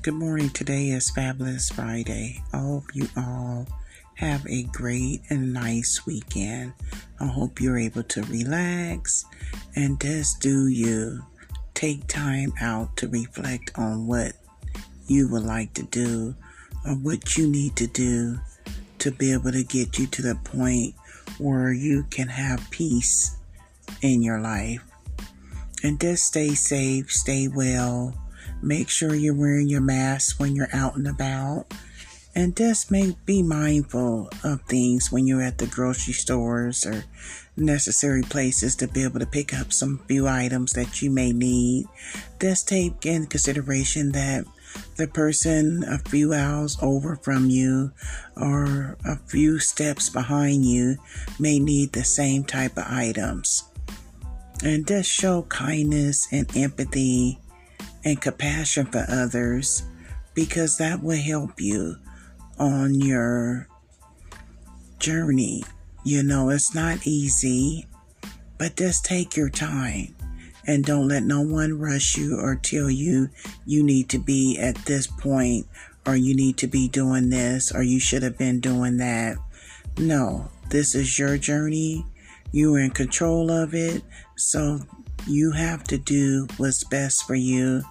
Good morning. Today is Fabulous Friday. I hope you all have a great and nice weekend. I hope you're able to relax and just do you. Take time out to reflect on what you would like to do or what you need to do to be able to get you to the point where you can have peace in your life. And just stay safe, stay well Make sure you're wearing your mask when you're out and about. And just make, be mindful of things when you're at the grocery stores or necessary places to be able to pick up some few items that you may need. Just take in consideration that the person a few hours over from you or a few steps behind you may need the same type of items. And just show kindness and empathy and compassion for others because that will help you on your journey. You know, it's not easy, but just take your time and don't let no one rush you or tell you you need to be at this point or you need to be doing this or you should have been doing that. No, this is your journey. You're in control of it. So you have to do what's best for you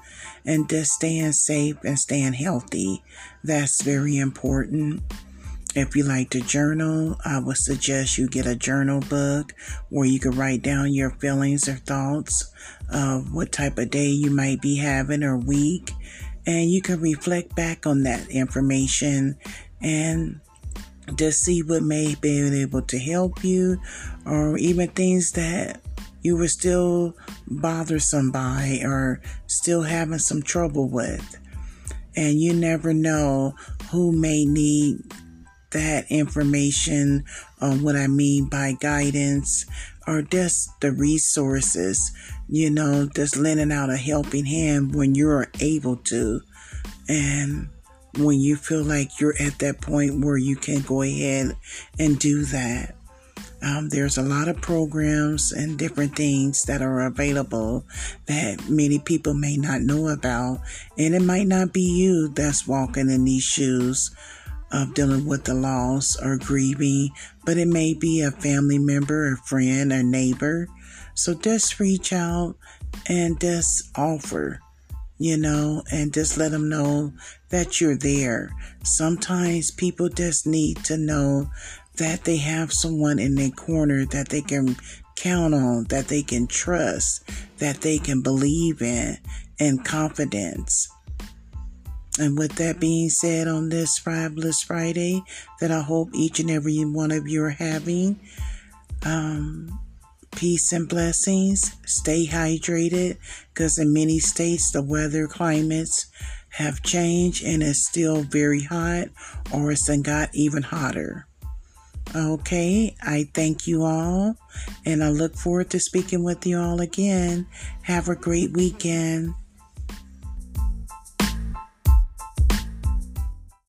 and just staying safe and staying healthy. That's very important. If you like to journal, I would suggest you get a journal book where you can write down your feelings or thoughts of what type of day you might be having or week. And you can reflect back on that information and just see what may be able to help you or even things that you were still bothersome by or still having some trouble with. And you never know who may need that information on what I mean by guidance or just the resources, you know, just lending out a helping hand when you're able to. And when you feel like you're at that point where you can go ahead and do that. Um, there's a lot of programs and different things that are available that many people may not know about. And it might not be you that's walking in these shoes of dealing with the loss or grieving, but it may be a family member, a friend, a neighbor. So just reach out and just offer, you know, and just let them know that you're there. Sometimes people just need to know that they have someone in their corner that they can count on, that they can trust, that they can believe in, and confidence. And with that being said, on this Fabulous Friday, that I hope each and every one of you are having, um, peace and blessings. Stay hydrated because in many states the weather climates have changed and it's still very hot or it's got even hotter. Okay, I thank you all and I look forward to speaking with you all again. Have a great weekend.